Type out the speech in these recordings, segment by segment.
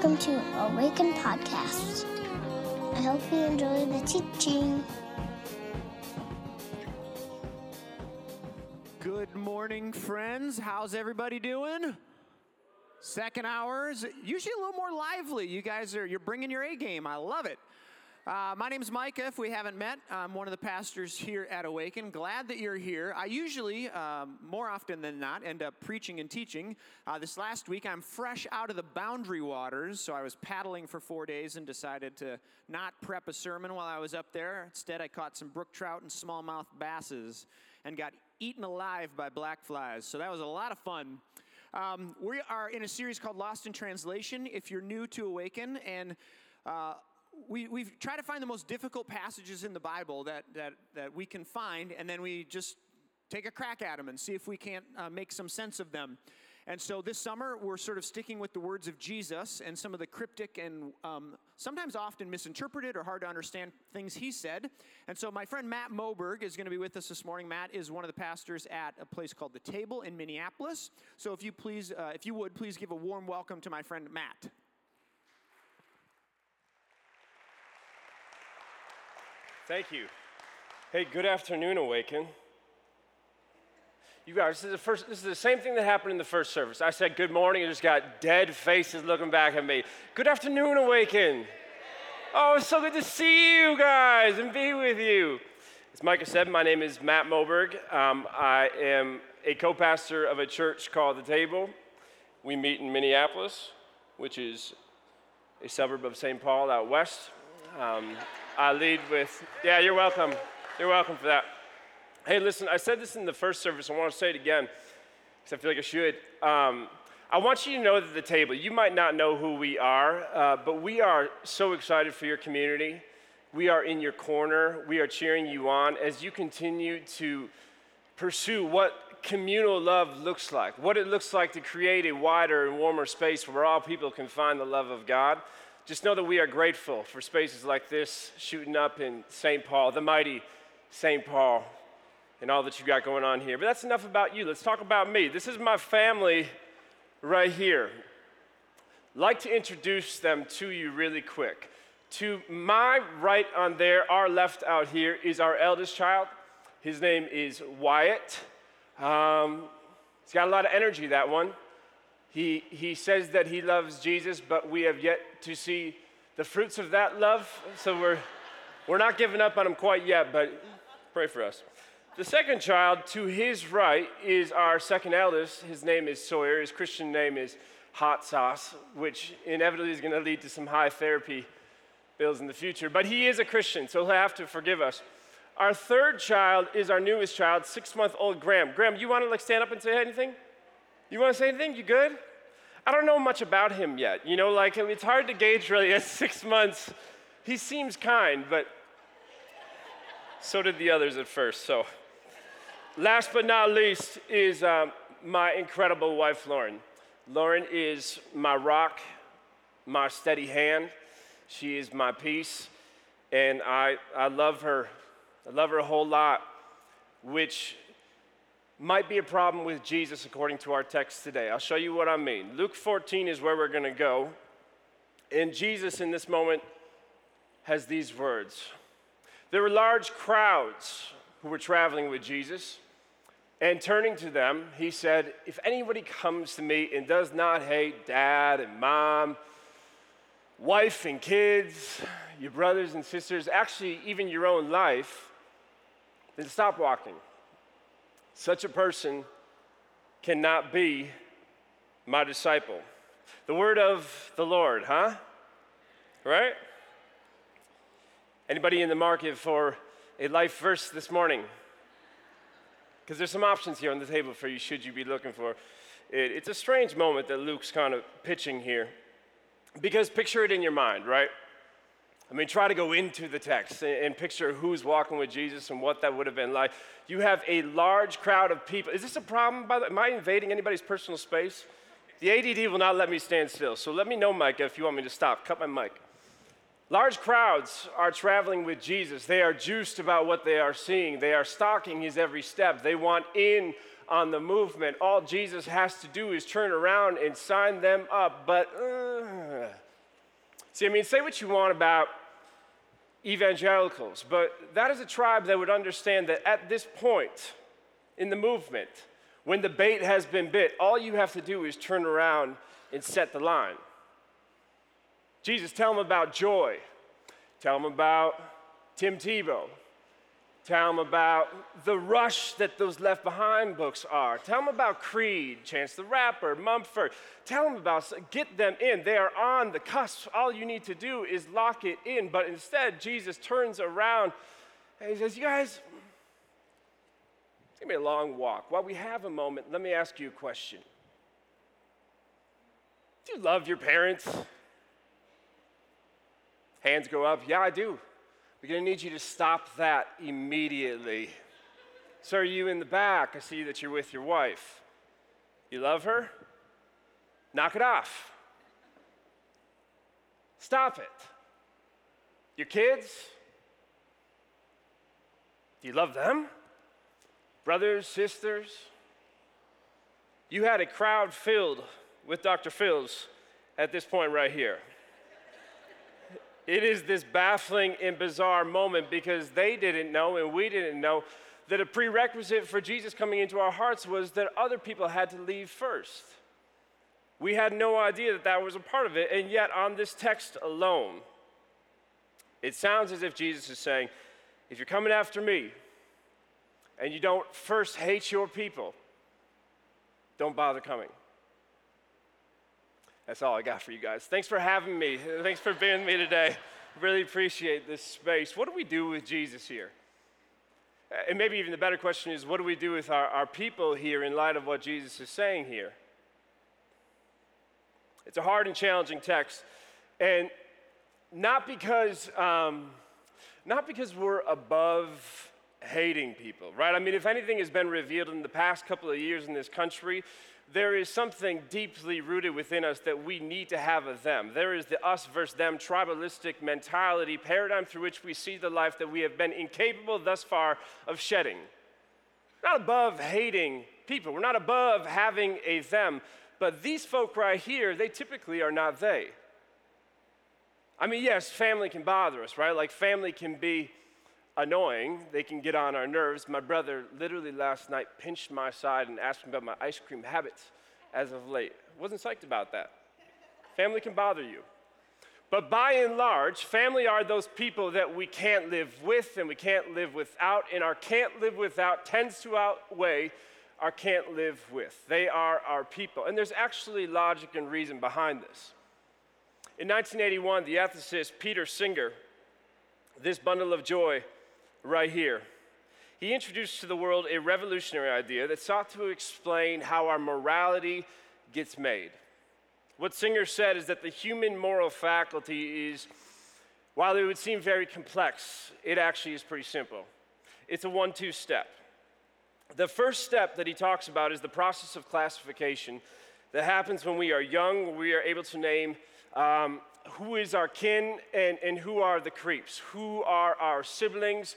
Welcome to Awaken Podcast. I hope you enjoy the teaching. Good morning, friends. How's everybody doing? Second hours, usually a little more lively. You guys are you're bringing your A game. I love it. Uh, my name is Micah. If we haven't met, I'm one of the pastors here at Awaken. Glad that you're here. I usually, um, more often than not, end up preaching and teaching. Uh, this last week, I'm fresh out of the boundary waters, so I was paddling for four days and decided to not prep a sermon while I was up there. Instead, I caught some brook trout and smallmouth basses and got eaten alive by black flies. So that was a lot of fun. Um, we are in a series called Lost in Translation. If you're new to Awaken, and uh, we, we try to find the most difficult passages in the Bible that, that, that we can find, and then we just take a crack at them and see if we can't uh, make some sense of them. And so this summer, we're sort of sticking with the words of Jesus and some of the cryptic and um, sometimes often misinterpreted or hard to understand things he said. And so my friend Matt Moberg is going to be with us this morning. Matt is one of the pastors at a place called The Table in Minneapolis. So if you please, uh, if you would, please give a warm welcome to my friend Matt. Thank you. Hey, good afternoon, Awaken. You guys, this is, the first, this is the same thing that happened in the first service. I said good morning and just got dead faces looking back at me. Good afternoon, Awaken. Oh, it's so good to see you guys and be with you. As Micah said, my name is Matt Moberg. Um, I am a co pastor of a church called The Table. We meet in Minneapolis, which is a suburb of St. Paul out west. Um, I lead with, yeah, you're welcome. You're welcome for that. Hey, listen, I said this in the first service. I want to say it again because I feel like I should. Um, I want you to know that the table, you might not know who we are, uh, but we are so excited for your community. We are in your corner. We are cheering you on as you continue to pursue what communal love looks like, what it looks like to create a wider and warmer space where all people can find the love of God. Just know that we are grateful for spaces like this shooting up in St. Paul, the mighty St. Paul, and all that you got going on here. But that's enough about you. Let's talk about me. This is my family right here. Like to introduce them to you really quick. To my right on there, our left out here, is our eldest child. His name is Wyatt. Um, he's got a lot of energy, that one. He, he says that he loves Jesus, but we have yet to see the fruits of that love. So we're, we're not giving up on him quite yet, but pray for us. The second child to his right is our second eldest. His name is Sawyer. His Christian name is Hot Sauce, which inevitably is going to lead to some high therapy bills in the future. But he is a Christian, so he'll have to forgive us. Our third child is our newest child, six month old Graham. Graham, you want to like stand up and say anything? You want to say anything? You good? I don't know much about him yet. You know, like it's hard to gauge really at six months. He seems kind, but so did the others at first. So, last but not least is um, my incredible wife, Lauren. Lauren is my rock, my steady hand. She is my peace, and I, I love her. I love her a whole lot, which might be a problem with Jesus according to our text today. I'll show you what I mean. Luke 14 is where we're going to go. And Jesus, in this moment, has these words There were large crowds who were traveling with Jesus. And turning to them, he said, If anybody comes to me and does not hate dad and mom, wife and kids, your brothers and sisters, actually, even your own life, then stop walking. Such a person cannot be my disciple. The word of the Lord, huh? Right? Anybody in the market for a life verse this morning? Because there's some options here on the table for you, should you be looking for. It, it's a strange moment that Luke's kind of pitching here. Because picture it in your mind, right? I mean, try to go into the text and, picture who's walking with Jesus and what that would have been like. You have a large crowd of people. Is this a problem? By the, am I invading anybody's personal space? The ADD will not let me stand still. So let me know, Micah, if you want me to stop. Cut my mic. Large crowds are traveling with Jesus. They are juiced about what they are seeing. They are stalking his every step. They want in on the movement. All Jesus has to do is turn around and sign them up. But uh, See, I mean, say what you want about evangelicals, but that is a tribe that would understand that at this point in the movement, when the bait has been bit, all you have to do is turn around and set the line. Jesus, tell them about joy. Tell them about Tim Tebow. Tell them about the rush that those Left Behind books are. Tell them about Creed, Chance the Rapper, Mumford. Tell them about, get them in. They are on the cusp. All you need to do is lock it in. But instead, Jesus turns around and he says, You guys, it's gonna be a long walk. While we have a moment, let me ask you a question. Do you love your parents? Hands go up. Yeah, I do. We're going to need you to stop that immediately. Sir, you in the back, I see that you're with your wife. You love her? Knock it off. Stop it. Your kids? Do you love them? Brothers, sisters? You had a crowd filled with Dr. Phil's at this point right here. It is this baffling and bizarre moment because they didn't know and we didn't know that a prerequisite for Jesus coming into our hearts was that other people had to leave first. We had no idea that that was a part of it, and yet on this text alone, it sounds as if Jesus is saying, if you're coming after me and you don't first hate your people, don't bother coming. That's all I got for you guys. Thanks for having me. Thanks for being with me today. Really appreciate this space. What do we do with Jesus here? And maybe even the better question is what do we do with our, our people here in light of what Jesus is saying here? It's a hard and challenging text. And not because, um, not because we're above hating people, right? I mean, if anything has been revealed in the past couple of years in this country, there is something deeply rooted within us that we need to have of them. There is the us versus them tribalistic mentality, paradigm through which we see the life that we have been incapable thus far of shedding. We're not above hating people, we're not above having a them, but these folk right here, they typically are not they. I mean, yes, family can bother us, right? Like, family can be annoying. They can get on our nerves. My brother literally last night pinched my side and asked me about my ice cream habits as of late. Wasn't psyched about that. Family can bother you. But by and large, family are those people that we can't live with and we can't live without, and our can't live without tends to outweigh our can't live with. They are our people. And there's actually logic and reason behind this. In 1981, the ethicist Peter Singer, this bundle of joy, right here. He introduced to the world a revolutionary idea that sought to explain how our morality gets made. What Singer said is that the human moral faculty is, while it would seem very complex, it actually is pretty simple. It's a one two step. The first step that he talks about is the process of classification that happens when we are young, we are able to name um, who is our kin and, and who are the creeps, who are our siblings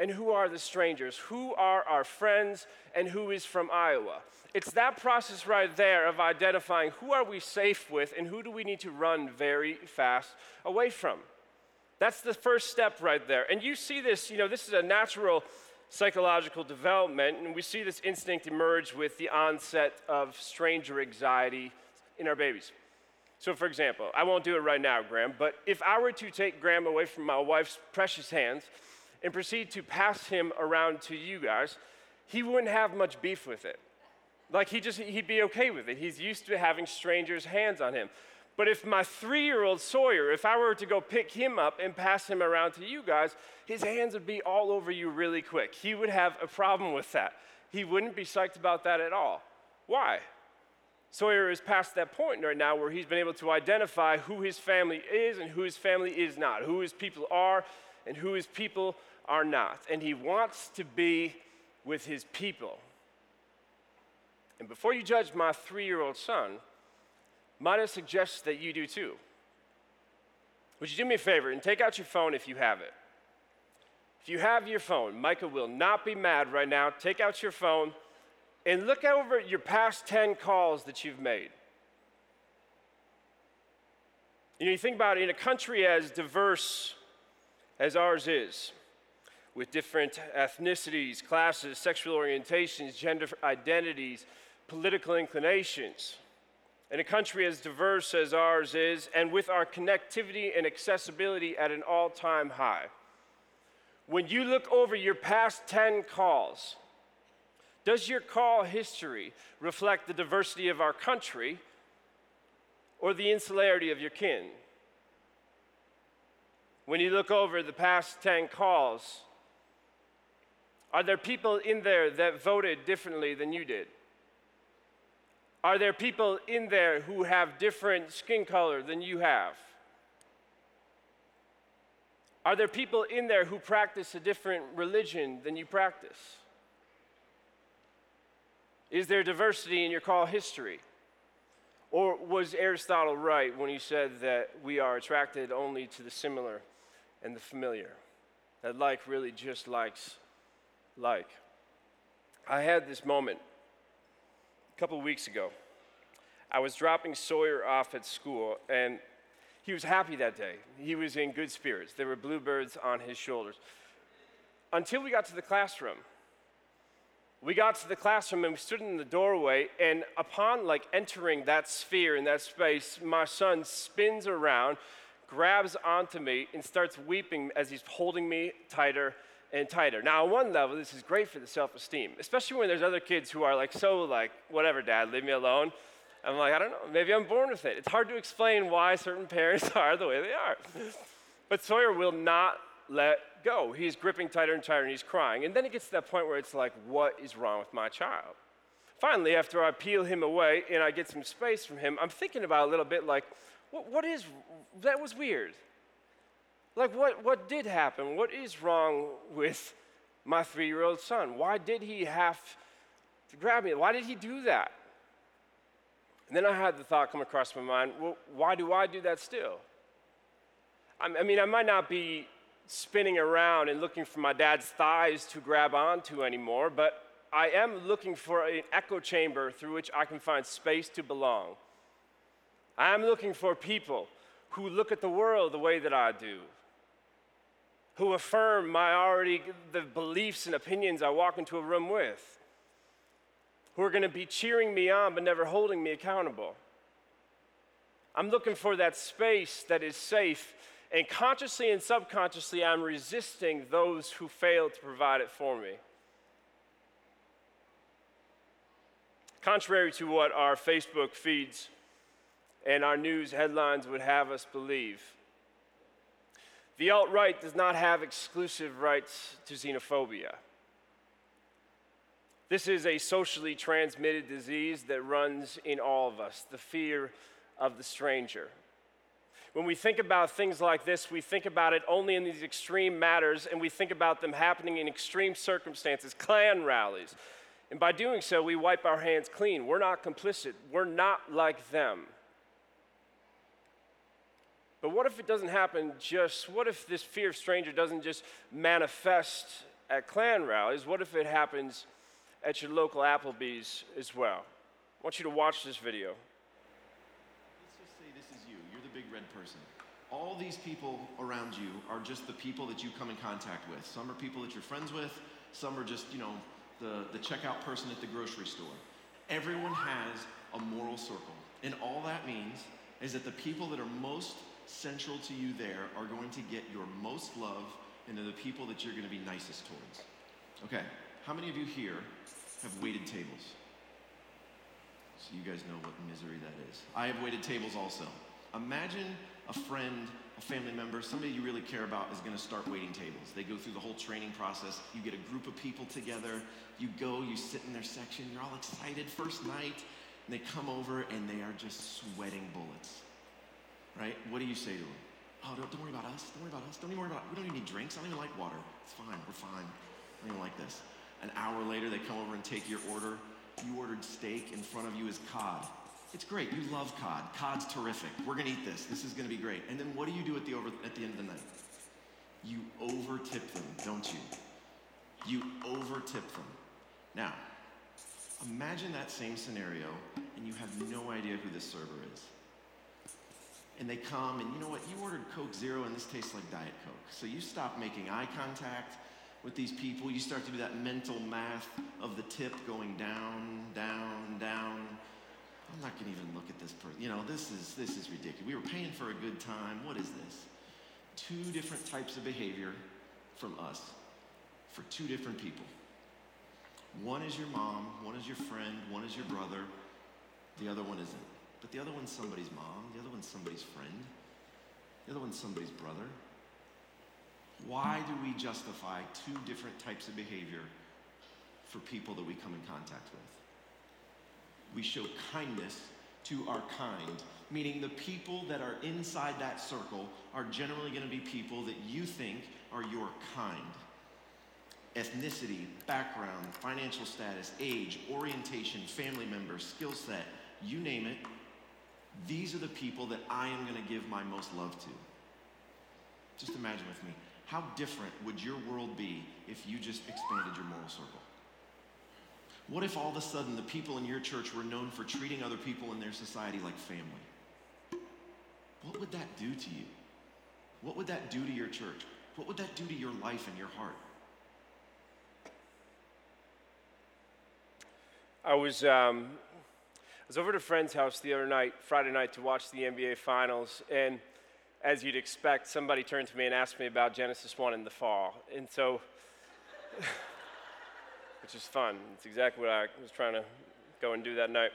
and who are the strangers, who are our friends and who is from Iowa. It's that process right there of identifying who are we safe with and who do we need to run very fast away from. That's the first step right there. And you see this, you know, this is a natural psychological development, and we see this instinct emerge with the onset of stranger anxiety in our babies. So, for example, I won't do it right now, Graham, but if I were to take Graham away from my wife's precious hands and proceed to pass him around to you guys, he wouldn't have much beef with it. Like he just he'd be okay with it. He's used to having strangers' hands on him. But if my three-year-old Sawyer, if I were to go pick him up and pass him around to you guys, his hands would be all over you really quick. He would have a problem with that. He wouldn't be psyched about that at all. Why? Sawyer is past that point right now where he's been able to identify who his family is and who his family is not, who his people are and who his people are not. And he wants to be with his people. And before you judge my three year old son, might I suggest that you do too? Would you do me a favor and take out your phone if you have it? If you have your phone, Micah will not be mad right now. Take out your phone and look over your past 10 calls that you've made. You know, you think about it, in a country as diverse as ours is, with different ethnicities, classes, sexual orientations, gender identities, political inclinations, in a country as diverse as ours is, and with our connectivity and accessibility at an all time high, when you look over your past 10 calls, does your call history reflect the diversity of our country or the insularity of your kin? When you look over the past 10 calls, are there people in there that voted differently than you did? Are there people in there who have different skin color than you have? Are there people in there who practice a different religion than you practice? Is there diversity in your call history? Or was Aristotle right when he said that we are attracted only to the similar and the familiar? That like really just likes like. I had this moment a couple weeks ago. I was dropping Sawyer off at school, and he was happy that day. He was in good spirits. There were bluebirds on his shoulders. Until we got to the classroom. We got to the classroom and we stood in the doorway, and upon like entering that sphere in that space, my son spins around, grabs onto me, and starts weeping as he's holding me tighter and tighter. Now, on one level, this is great for the self-esteem, especially when there's other kids who are like so like, whatever, dad, leave me alone. I'm like, I don't know, maybe I'm born with it. It's hard to explain why certain parents are the way they are. But Sawyer will not let go. He's gripping tighter and tighter and he's crying. And then it gets to that point where it's like, what is wrong with my child? Finally, after I peel him away and I get some space from him, I'm thinking about a little bit like, what, what is, that was weird. Like, what, what did happen? What is wrong with my three year old son? Why did he have to grab me? Why did he do that? And then I had the thought come across my mind well, why do I do that still? I mean, I might not be spinning around and looking for my dad's thighs to grab onto anymore, but I am looking for an echo chamber through which I can find space to belong. I am looking for people who look at the world the way that I do, who affirm my already the beliefs and opinions I walk into a room with who are going to be cheering me on but never holding me accountable. I'm looking for that space that is safe, and consciously and subconsciously, I'm resisting those who fail to provide it for me. Contrary to what our Facebook feeds and our news headlines would have us believe, the alt right does not have exclusive rights to xenophobia. This is a socially transmitted disease that runs in all of us the fear of the stranger. When we think about things like this, we think about it only in these extreme matters and we think about them happening in extreme circumstances, Klan rallies. And by doing so, we wipe our hands clean. We're not complicit, we're not like them. But what if it doesn't happen just, what if this fear of stranger doesn't just manifest at Klan rallies? What if it happens? at your local Applebee's as well. I want you to watch this video. Let's just say this is you. You're the big red person. All these people around you are just the people that you come in contact with. Some are people that you're friends with, some are just, you know, the, the checkout person at the grocery store. Everyone has a moral circle. And all that means is that the people that are most central to you there are going to get your most love and they're the people that you're going to be nicest towards. Okay, how many of you here have waited tables? So you guys know what misery that is. I have waited tables also. Imagine a friend, a family member, somebody you really care about is going to start waiting tables. They go through the whole training process. You get a group of people together. You go, you sit in their section. You're all excited first night. And they come over and they are just sweating bullets. Right? What do you say to them? Oh, don't, don't worry about us. Don't worry about us. Don't even worry about. We don't even need drinks. I don't even like water. It's fine. We're fine. I don't even like this. An hour later, they come over and take your order. You ordered steak, in front of you is cod. It's great. You love cod. Cod's terrific. We're going to eat this. This is going to be great. And then what do you do at the, over, at the end of the night? You overtip them, don't you? You overtip them. Now, imagine that same scenario, and you have no idea who this server is. And they come, and you know what? You ordered Coke Zero, and this tastes like Diet Coke. So you stop making eye contact with these people. You start to do that mental math of the tip going down, down, down. I'm not gonna even look at this person. You know, this is this is ridiculous. We were paying for a good time. What is this? Two different types of behavior from us for two different people. One is your mom, one is your friend, one is your brother, the other one isn't. But the other one's somebody's mom, one's somebody's friend, the other one's somebody's brother. Why do we justify two different types of behavior for people that we come in contact with? We show kindness to our kind, meaning the people that are inside that circle are generally going to be people that you think are your kind. Ethnicity, background, financial status, age, orientation, family members, skill set, you name it, these are the people that I am going to give my most love to. Just imagine with me how different would your world be if you just expanded your moral circle? What if all of a sudden the people in your church were known for treating other people in their society like family? What would that do to you? What would that do to your church? What would that do to your life and your heart? I was, um, was over at a friend's house the other night, Friday night, to watch the NBA Finals, and as you'd expect, somebody turned to me and asked me about Genesis 1 in the fall. And so, which is fun. It's exactly what I was trying to go and do that night.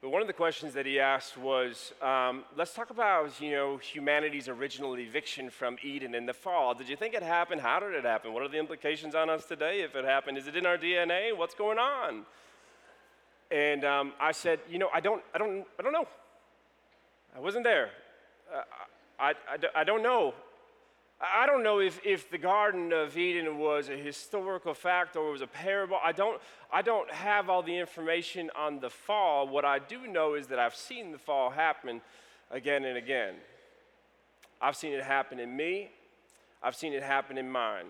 But one of the questions that he asked was, um, let's talk about, you know, humanity's original eviction from Eden in the fall. Did you think it happened? How did it happen? What are the implications on us today if it happened? Is it in our DNA? What's going on? And um, I said, you know, I don't, I don't, I don't know. I wasn't there. I, I, I don't know. I don't know if, if the Garden of Eden was a historical fact or it was a parable. I don't, I don't have all the information on the fall. What I do know is that I've seen the fall happen again and again. I've seen it happen in me, I've seen it happen in mine.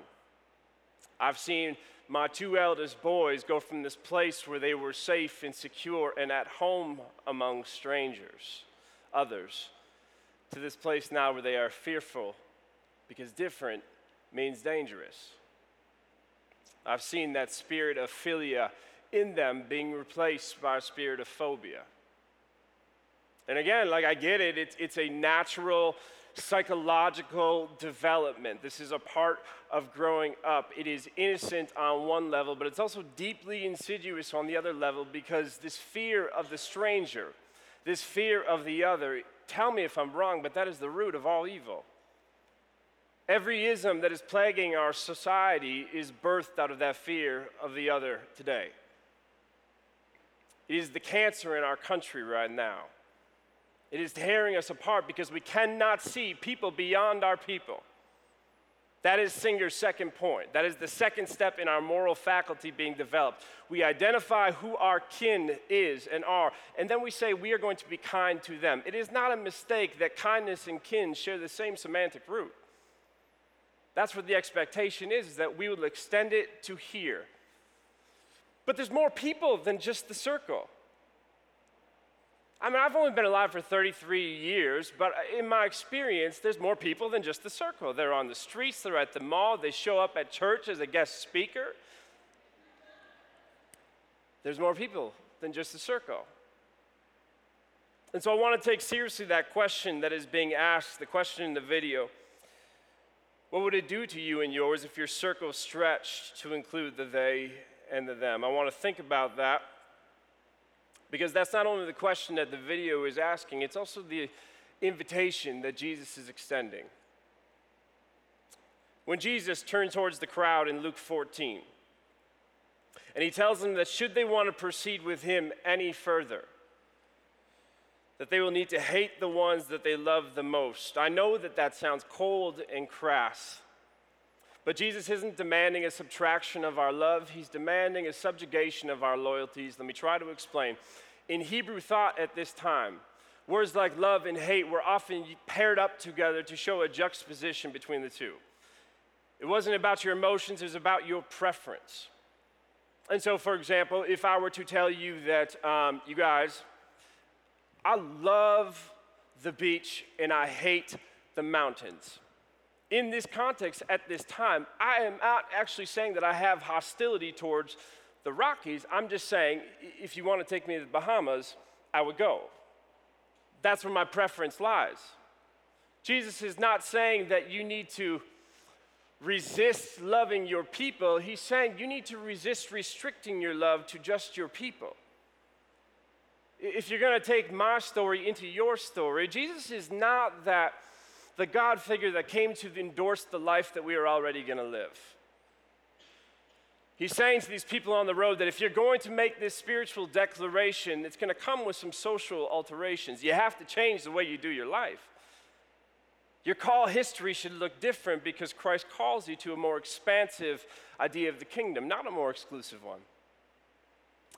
I've seen my two eldest boys go from this place where they were safe and secure and at home among strangers, others to this place now where they are fearful because different means dangerous. I've seen that spirit of philia in them being replaced by a spirit of phobia. And again, like I get it, it's, it's a natural psychological development. This is a part of growing up. It is innocent on one level, but it's also deeply insidious on the other level because this fear of the stranger, this fear of the other, tell me if I'm wrong, but that is the root of all evil. Every ism that is plaguing our society is birthed out of that fear of the other today. It is the cancer in our country right now. It is tearing us apart because we cannot see people beyond our people. That is Singer's second point. That is the second step in our moral faculty being developed. We identify who our kin is and are, and then we say we are going to be kind to them. It is not a mistake that kindness and kin share the same semantic root. That's what the expectation is, is that we will extend it to here. But there's more people than just the circle. I mean, I've only been alive for 33 years, but in my experience, there's more people than just the circle. They're on the streets, they're at the mall, they show up at church as a guest speaker. There's more people than just the circle. And so I want to take seriously that question that is being asked, the question in the video. What would it do to you and yours if your circle stretched to include the they and the them? I want to think about that. Because that's not only the question that the video is asking, it's also the invitation that Jesus is extending. When Jesus turned towards the crowd in Luke 14, and he tells them that should they want to proceed with him any further, that they will need to hate the ones that they love the most. I know that that sounds cold and crass, but Jesus isn't demanding a subtraction of our love, He's demanding a subjugation of our loyalties. Let me try to explain. In Hebrew thought at this time, words like love and hate were often paired up together to show a juxtaposition between the two. It wasn't about your emotions, it was about your preference. And so, for example, if I were to tell you that, um, you guys, I love the beach and I hate the mountains. In this context, at this time, I am not actually saying that I have hostility towards the Rockies. I'm just saying, if you want to take me to the Bahamas, I would go. That's where my preference lies. Jesus is not saying that you need to resist loving your people. He's saying you need to resist restricting your love to just your people. If you're going to take my story into your story, Jesus is not that the God figure that came to endorse the life that we are already going to live. He's saying to these people on the road that if you're going to make this spiritual declaration, it's going to come with some social alterations. You have to change the way you do your life. Your call history should look different because Christ calls you to a more expansive idea of the kingdom, not a more exclusive one.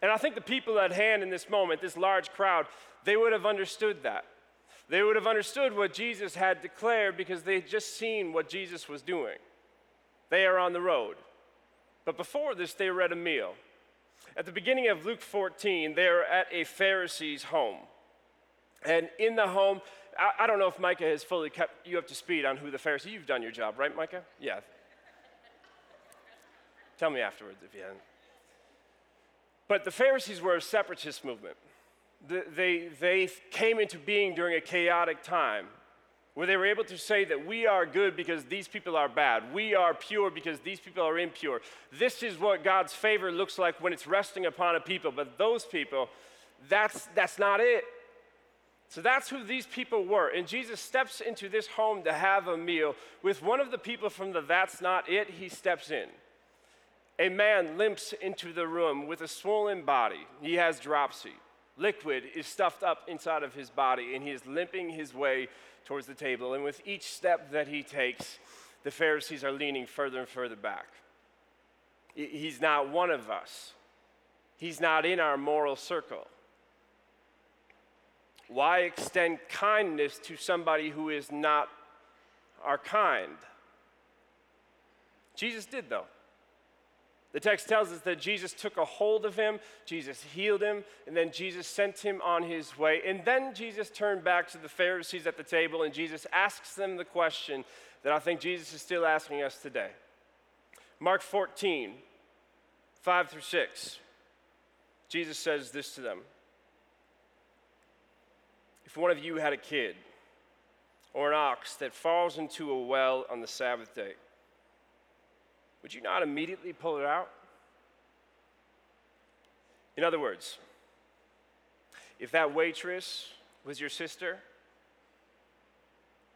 And I think the people at hand in this moment, this large crowd, they would have understood that. They would have understood what Jesus had declared because they had just seen what Jesus was doing. They are on the road. But before this, they were at a meal. At the beginning of Luke 14, they are at a Pharisee's home. And in the home, I, I, don't know if Micah has fully kept you up to speed on who the Pharisee. You've done your job, right, Micah? Yeah. Tell me afterwards if you haven't. But the Pharisees were a separatist movement. They, they came into being during a chaotic time where they were able to say that we are good because these people are bad. We are pure because these people are impure. This is what God's favor looks like when it's resting upon a people. But those people, that's, that's not it. So that's who these people were. And Jesus steps into this home to have a meal with one of the people from the That's Not It. He steps in. A man limps into the room with a swollen body. He has dropsy. Liquid is stuffed up inside of his body, and he is limping his way towards the table. And with each step that he takes, the Pharisees are leaning further and further back. He's not one of us, he's not in our moral circle. Why extend kindness to somebody who is not our kind? Jesus did, though. The text tells us that Jesus took a hold of him, Jesus healed him, and then Jesus sent him on his way. And then Jesus turned back to the Pharisees at the table and Jesus asks them the question that I think Jesus is still asking us today. Mark 14, 5 through 6. Jesus says this to them If one of you had a kid or an ox that falls into a well on the Sabbath day, would you not immediately pull it out? In other words, if that waitress was your sister,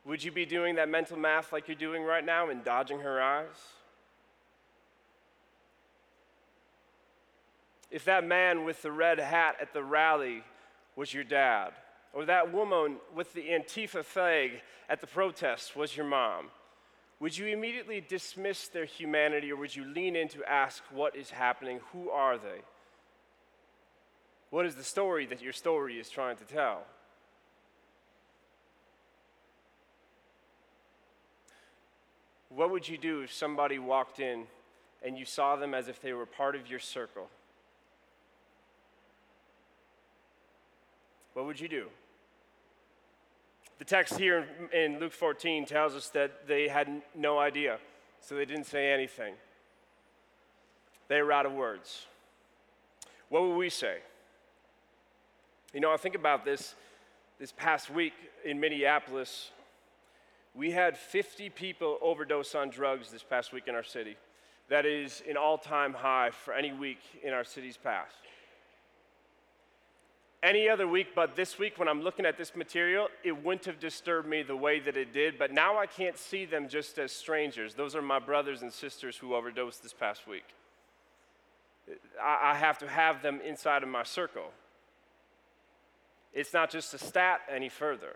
would you be doing that mental math like you're doing right now and dodging her eyes? If that man with the red hat at the rally was your dad, or that woman with the Antifa flag at the protest was your mom, would you immediately dismiss their humanity or would you lean in to ask what is happening? Who are they? What is the story that your story is trying to tell? What would you do if somebody walked in and you saw them as if they were part of your circle? What would you do? The text here in Luke 14 tells us that they had no idea, so they didn't say anything. They were out of words. What would we say? You know, I think about this this past week in Minneapolis. We had 50 people overdose on drugs this past week in our city. That is an all time high for any week in our city's past any other week but this week when I'm looking at this material, it wouldn't have disturbed me the way that it did. But now I can't see them just as strangers. Those are my brothers and sisters who overdosed this past week. I, I have to have them inside of my circle. It's not just a stat any further.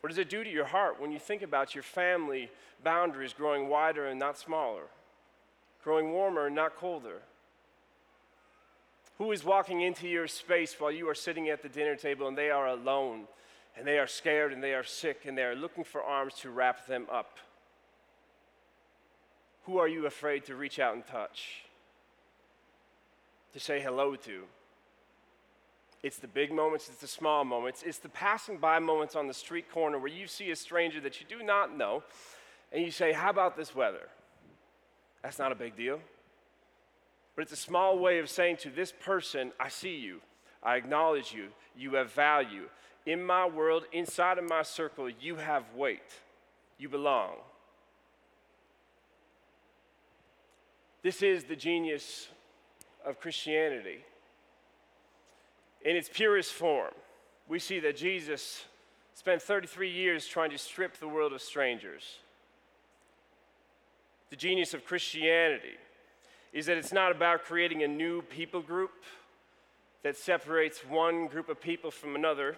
What does it do to your heart when you think about your family boundaries growing wider and not smaller, growing warmer and not colder? Who is walking into your space while you are sitting at the dinner table and they are alone and they are scared and they are sick and they are looking for arms to wrap them up? Who are you afraid to reach out and touch? To say hello to? It's the big moments, it's the small moments, it's the passing by moments on the street corner where you see a stranger that you do not know and you say, How about this weather? That's not a big deal. But it's a small way of saying to this person, I see you, I acknowledge you, you have value. In my world, inside of my circle, you have weight, you belong. This is the genius of Christianity. In its purest form, we see that Jesus spent 33 years trying to strip the world of strangers. The genius of Christianity is that it's not about creating a new people group that separates one group of people from another.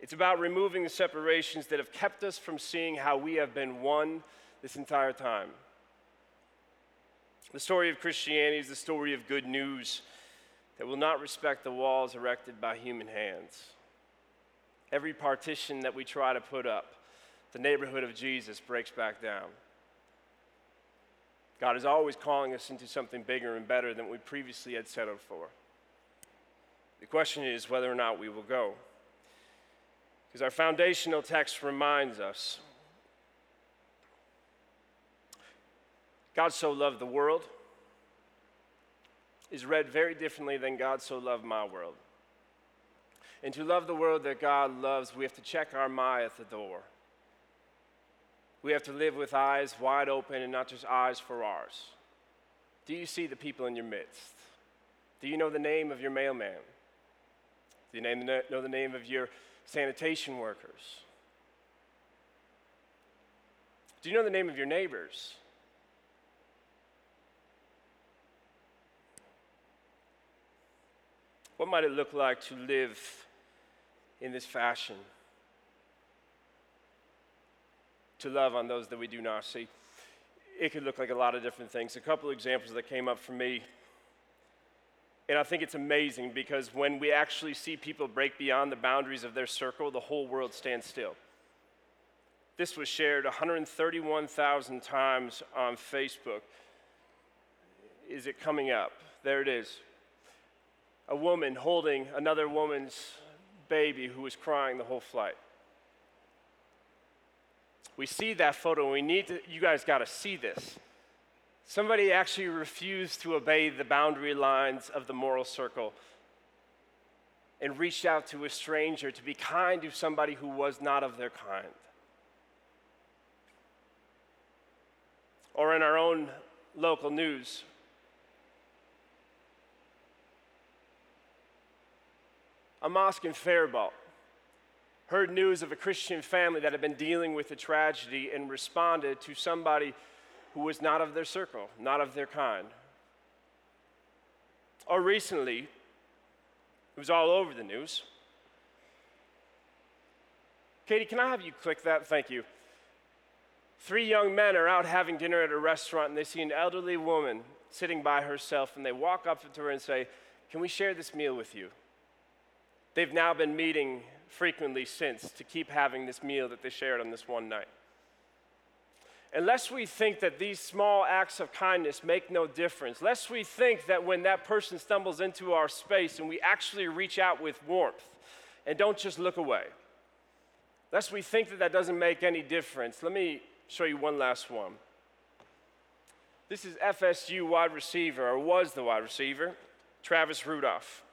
It's about removing the separations that have kept us from seeing how we have been one this entire time. The story of Christianity is the story of good news that will not respect the walls erected by human hands. Every partition that we try to put up, the neighborhood of Jesus breaks back down. God is always calling us into something bigger and better than we previously had settled for. The question is whether or not we will go. Because our foundational text reminds us God so loved the world is read very differently than God so loved my world. And to love the world that God loves, we have to check our my at the door. We have to live with eyes wide open and not just eyes for ours. Do you see the people in your midst? Do you know the name of your mailman? Do you know the name of your sanitation workers? Do you know the name of your neighbors? What might it look like to live in this fashion? To love on those that we do not see. It could look like a lot of different things. A couple examples that came up for me. And I think it's amazing because when we actually see people break beyond the boundaries of their circle, the whole world stands still. This was shared 131,000 times on Facebook. Is it coming up? There it is. A woman holding another woman's baby who was crying the whole flight we see that photo and we need to, you guys got to see this. Somebody actually refused to obey the boundary lines of the moral circle and reached out to a stranger to be kind to somebody who was not of their kind. Or in our own local news, a mosque in Faribault heard news of a Christian family that had been dealing with a tragedy and responded to somebody who was not of their circle, not of their kind. Or recently, it was all over the news. Katie, can I have you click that? Thank you. Three young men are out having dinner at a restaurant and they see an elderly woman sitting by herself and they walk up to her and say, Can we share this meal with you? They've now been meeting frequently since to keep having this meal that they shared on this one night. Unless we think that these small acts of kindness make no difference, lest we think that when that person stumbles into our space and we actually reach out with warmth and don't just look away, lest we think that that doesn't make any difference, let me show you one last one. This is FSU wide receiver, or was the wide receiver, Travis Rudolph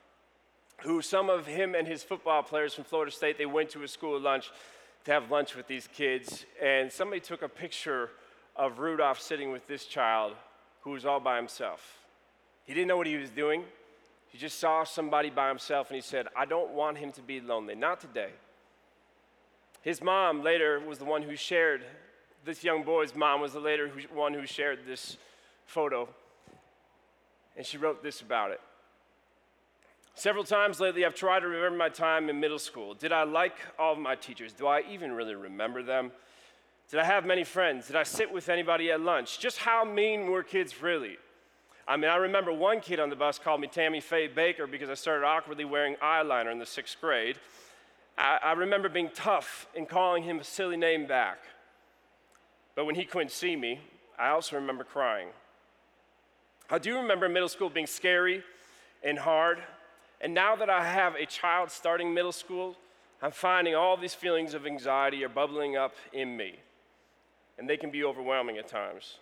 who some of him and his football players from Florida State, they went to a school lunch to have lunch with these kids. And somebody took a picture of Rudolph sitting with this child who was all by himself. He didn't know what he was doing. He just saw somebody by himself and he said, I don't want him to be lonely. Not today. His mom later was the one who shared, this young boy's mom was the later who, one who shared this photo. And she wrote this about it. Several times lately, I've tried to remember my time in middle school. Did I like all of my teachers? Do I even really remember them? Did I have many friends? Did I sit with anybody at lunch? Just how mean were kids really? I mean, I remember one kid on the bus called me Tammy Faye Bakker because I started awkwardly wearing eyeliner in the sixth grade. I, I remember being tough and calling him a silly name back. But when he couldn't see me, I also remember crying. I do remember middle school being scary and hard. And now that I have a child starting middle school, I'm finding all these feelings of anxiety are bubbling up in me, and they can be overwhelming at times.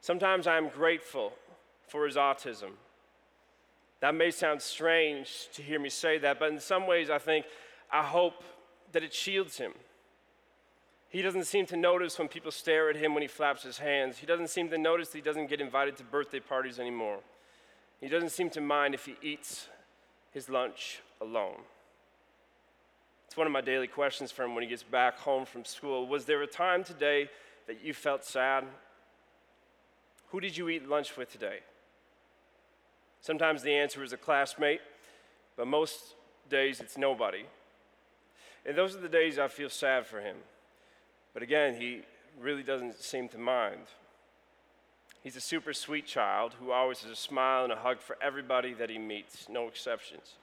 Sometimes I'm grateful for his autism. That may sound strange to hear me say that, but in some ways, I think, I hope that it shields him. He doesn't seem to notice when people stare at him when he flaps his hands. He doesn't seem to notice that he doesn't get invited to birthday parties anymore. He doesn't seem to mind if he eats his lunch alone. It's one of my daily questions for him when he gets back home from school. Was there a time today that you felt sad? Who did you eat lunch with today? Sometimes the answer is a classmate, but most days it's nobody. And those are the days I feel sad for him. But again, he really doesn't seem to mind. He's a super sweet child who always has a smile and a hug for everybody that he meets, no exceptions.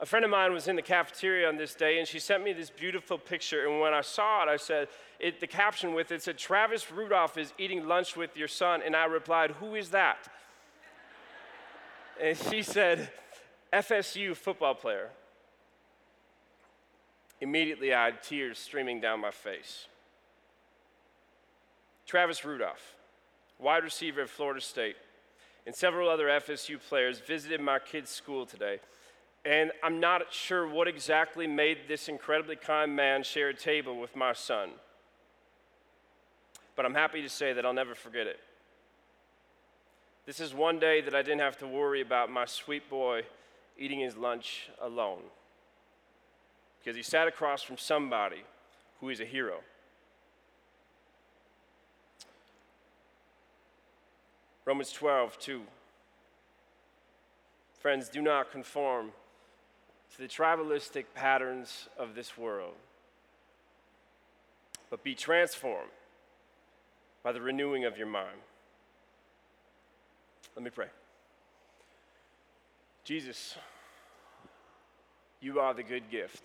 A friend of mine was in the cafeteria on this day, and she sent me this beautiful picture. And when I saw it, I said, it, the caption with it said, Travis Rudolph is eating lunch with your son. And I replied, Who is that? And she said, FSU football player. Immediately, I had tears streaming down my face. Travis Rudolph, wide receiver at Florida State, and several other FSU players visited my kid's school today. And I'm not sure what exactly made this incredibly kind man share a table with my son. But I'm happy to say that I'll never forget it. This is one day that I didn't have to worry about my sweet boy eating his lunch alone. Because he sat across from somebody who is a hero. Romans 12, 2. Friends, do not conform to the tribalistic patterns of this world, but be transformed by the renewing of your mind. Let me pray. Jesus, you are the good gift.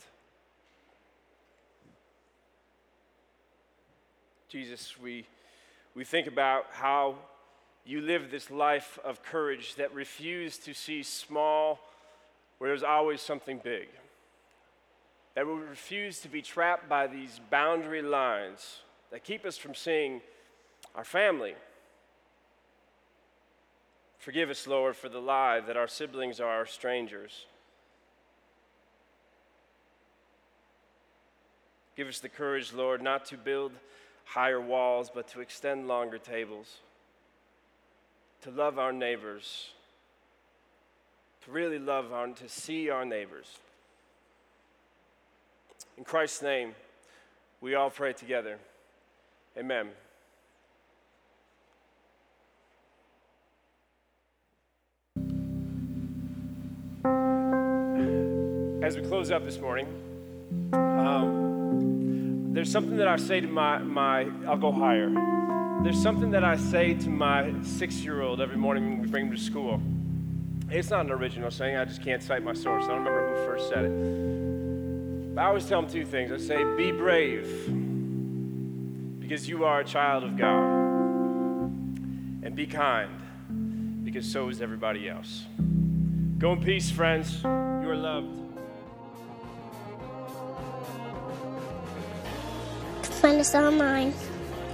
Jesus, we, we think about how you live this life of courage that refused to see small where there's always something big. That we refuse to be trapped by these boundary lines that keep us from seeing our family, Forgive us, Lord, for the lie that our siblings are our strangers. Give us the courage, Lord, not to build higher walls, but to extend longer tables, to love our neighbors, to really love our, to see our neighbors. In Christ's name, we all pray together. Amen. as we close up this morning, um, there's something that I say to my, my, I'll go higher. There's something that I say to my six year old every morning when we bring him to school. It's not an original saying, I just can't cite my source. I don't remember who first said it. But I always tell him two things. I say, be brave, because you are a child of God, and be kind, because so is everybody else. Go in peace, friends. You are loved. Find us online